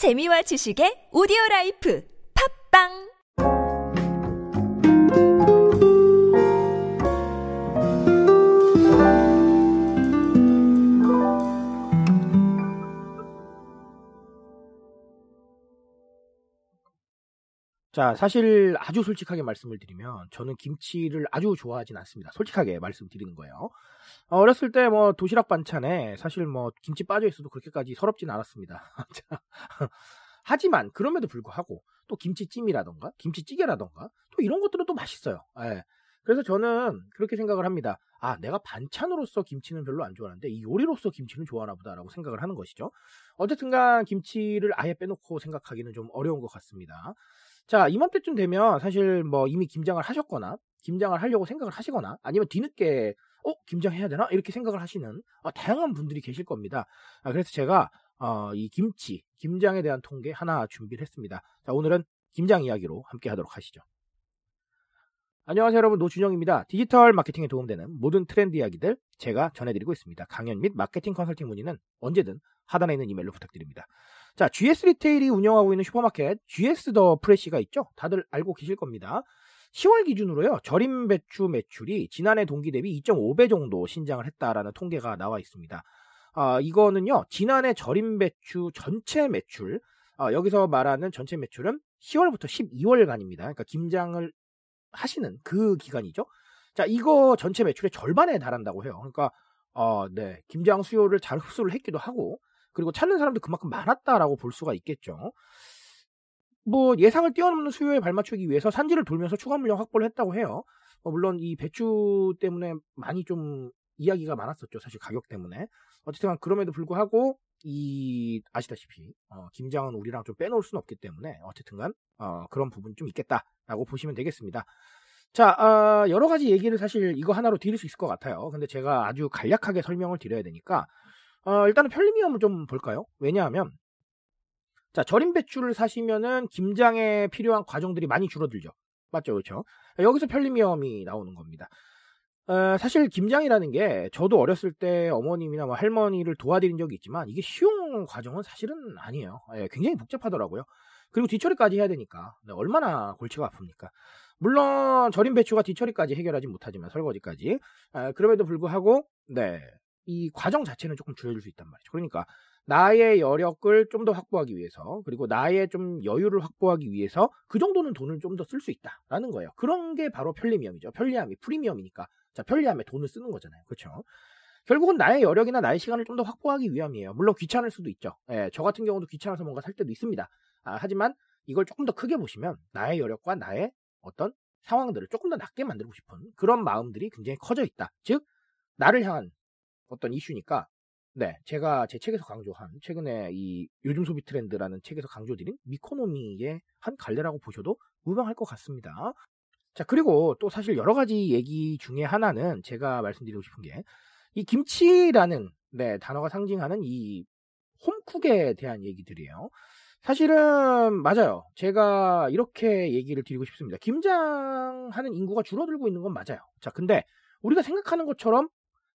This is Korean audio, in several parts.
재미와 지식의 오디오 라이프. 팟빵 자, 사실 아주 솔직하게 말씀을 드리면 저는 김치를 아주 좋아하진 않습니다. 솔직하게 말씀드리는 거예요. 어, 어렸을 때 뭐 도시락 반찬에 사실 뭐 김치 빠져 있어도 그렇게까지 서럽진 않았습니다. 자, 하지만 그럼에도 불구하고 또 김치찜이라던가 김치찌개라던가 또 이런 것들은 또 맛있어요. 예. 그래서 저는 그렇게 생각을 합니다. 아, 내가 반찬으로서 김치는 별로 안 좋아하는데 이 요리로서 김치는 좋아하나 보다라고 생각을 하는 것이죠. 어쨌든간 김치를 아예 빼놓고 생각하기는 좀 어려운 것 같습니다. 자, 이맘때쯤 되면 사실 뭐 이미 김장을 하셨거나 김장을 하려고 생각을 하시거나 아니면 뒤늦게 어, 김장해야 되나? 이렇게 생각을 하시는 어, 다양한 분들이 계실 겁니다. 아, 그래서 제가 어, 이 김치, 김장에 대한 통계 하나 준비를 했습니다. 자, 오늘은 김장 이야기로 함께 하도록 하시죠. 안녕하세요 여러분 노준영입니다. 디지털 마케팅에 도움되는 모든 트렌드 이야기들 제가 전해드리고 있습니다. 강연 및 마케팅 컨설팅 문의는 언제든 하단에 있는 이메일로 부탁드립니다. 자, GS 리테일이 운영하고 있는 슈퍼마켓 GS 더 프레시가 있죠? 다들 알고 계실 겁니다. 10월 기준으로요, 절임 배추 매출이 지난해 동기 대비 2.5배 정도 신장을 했다라는 통계가 나와 있습니다. 아, 이거는요, 지난해 절임 배추 전체 매출, 아, 여기서 말하는 전체 매출은 10월부터 12월간입니다. 그러니까 김장을 하시는 그 기간이죠. 자, 이거 전체 매출의 절반에 달한다고 해요. 그러니까, 어, 네. 김장 수요를 잘 흡수를 했기도 하고, 그리고 찾는 사람도 그만큼 많았다라고 볼 수가 있겠죠. 뭐 예상을 뛰어넘는 수요에 발맞추기 위해서 산지를 돌면서 추가 물량 확보를 했다고 해요. 어, 물론 이 배추 때문에 많이 좀 이야기가 많았었죠. 사실 가격 때문에. 어쨌든 그럼에도 불구하고 이 아시다시피 어, 김장은 우리랑 좀 빼놓을 수는 없기 때문에 어쨌든간 어, 그런 부분 좀 있겠다라고 보시면 되겠습니다. 자 어, 여러 가지 얘기를 사실 이거 하나로 드릴 수 있을 것 같아요. 근데 제가 아주 간략하게 설명을 드려야 되니까 어, 일단은 편리함을 좀 볼까요? 왜냐하면 자 절임 배추를 사시면은 김장에 필요한 과정들이 많이 줄어들죠. 맞죠, 그렇죠? 여기서 편리함이 나오는 겁니다. 어, 사실 김장이라는 게 저도 어렸을 때 어머님이나 뭐 할머니를 도와드린 적이 있지만 이게 쉬운 과정은 사실은 아니에요. 예, 굉장히 복잡하더라고요. 그리고 뒤처리까지 해야 되니까 네, 얼마나 골치가 아픕니까? 물론 절임 배추가 뒤처리까지 해결하지 못하지만 설거지까지 아, 그럼에도 불구하고 네. 이 과정 자체는 조금 줄여줄 수 있단 말이죠. 그러니까 나의 여력을 좀 더 확보하기 위해서 그리고 나의 좀 여유를 확보하기 위해서 그 정도는 돈을 좀 더 쓸 수 있다라는 거예요. 그런 게 바로 편리함이죠. 편리함이 프리미엄이니까 자 편리함에 돈을 쓰는 거잖아요. 그렇죠? 결국은 나의 여력이나 나의 시간을 좀 더 확보하기 위함이에요. 물론 귀찮을 수도 있죠. 예, 저 같은 경우도 귀찮아서 뭔가 살 때도 있습니다. 아, 하지만 이걸 조금 더 크게 보시면 나의 여력과 나의 어떤 상황들을 조금 더 낮게 만들고 싶은 그런 마음들이 굉장히 커져 있다. 즉 나를 향한 어떤 이슈니까 네, 제가 제 책에서 강조한 최근에 이 요즘 소비 트렌드라는 책에서 강조드린 미코노미의 한 갈래라고 보셔도 무방할 것 같습니다. 자, 그리고 또 사실 여러 가지 얘기 중에 하나는 제가 말씀드리고 싶은 게 이 김치라는 네, 단어가 상징하는 이 홈쿡에 대한 얘기들이에요. 사실은 맞아요. 제가 이렇게 얘기를 드리고 싶습니다. 김장하는 인구가 줄어들고 있는 건 맞아요. 자, 근데 우리가 생각하는 것처럼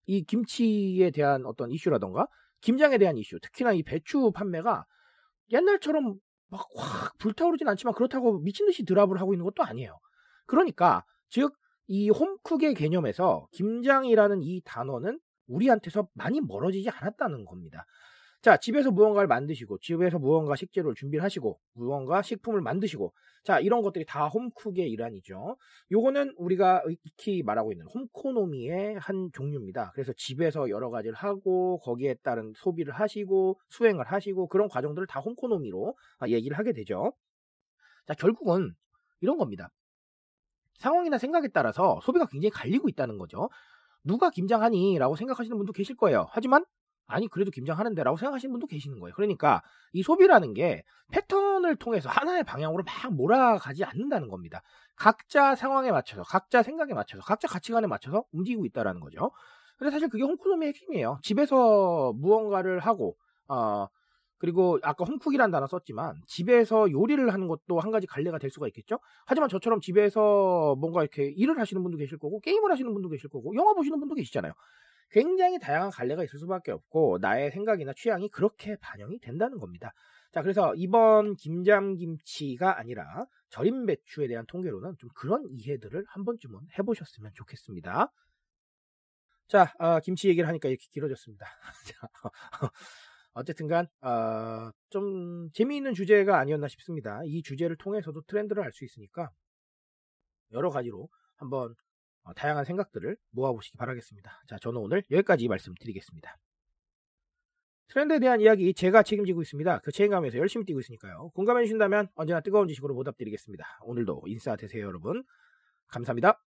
이 김치에 대한 어떤 이슈라던가 김장에 대한 이슈, 특히나 이 배추 판매가 옛날처럼 막 확 불타오르진 않지만 그렇다고 미친 듯이 드랍을 하고 있는 것도 아니에요. 그러니까 즉 이 홈쿡의 개념에서 김장이라는 이 단어는 우리한테서 많이 멀어지지 않았다는 겁니다. 자, 집에서 무언가를 만드시고, 집에서 무언가 식재료를 준비를 하시고, 무언가 식품을 만드시고, 자, 이런 것들이 다 홈쿡의 일환이죠. 요거는 우리가 익히 말하고 있는 홈코노미의 한 종류입니다. 그래서 집에서 여러 가지를 하고, 거기에 따른 소비를 하시고, 수행을 하시고, 그런 과정들을 다 홈코노미로 얘기를 하게 되죠. 자, 결국은 이런 겁니다. 상황이나 생각에 따라서 소비가 굉장히 갈리고 있다는 거죠. 누가 김장하니? 라고 생각하시는 분도 계실 거예요. 하지만 아니 그래도 김장하는데 라고 생각하시는 분도 계시는 거예요. 그러니까 이 소비라는 게 패턴을 통해서 하나의 방향으로 막 몰아가지 않는다는 겁니다. 각자 상황에 맞춰서 각자 생각에 맞춰서 각자 가치관에 맞춰서 움직이고 있다라는 거죠. 근데 사실 그게 홈코노미의 핵심이에요. 집에서 무언가를 하고 어 그리고 아까 홈쿡이라는 단어 썼지만 집에서 요리를 하는 것도 한 가지 갈래가 될 수가 있겠죠. 하지만 저처럼 집에서 뭔가 이렇게 일을 하시는 분도 계실 거고 게임을 하시는 분도 계실 거고 영화 보시는 분도 계시잖아요. 굉장히 다양한 갈래가 있을 수밖에 없고 나의 생각이나 취향이 그렇게 반영이 된다는 겁니다. 자, 그래서 이번 김장김치가 아니라 절임 배추에 대한 통계로는 좀 그런 이해들을 한 번쯤은 해보셨으면 좋겠습니다. 자, 어, 김치 얘기를 하니까 이렇게 길어졌습니다. 자, 어쨌든간 어, 좀 재미있는 주제가 아니었나 싶습니다. 이 주제를 통해서도 트렌드를 알 수 있으니까 여러 가지로 한번 어, 다양한 생각들을 모아보시기 바라겠습니다. 자, 저는 오늘 여기까지 말씀드리겠습니다. 트렌드에 대한 이야기 제가 책임지고 있습니다. 그 책임감에서 열심히 뛰고 있으니까요. 공감해 주신다면 언제나 뜨거운 지식으로 보답드리겠습니다. 오늘도 인싸 되세요, 여러분. 감사합니다.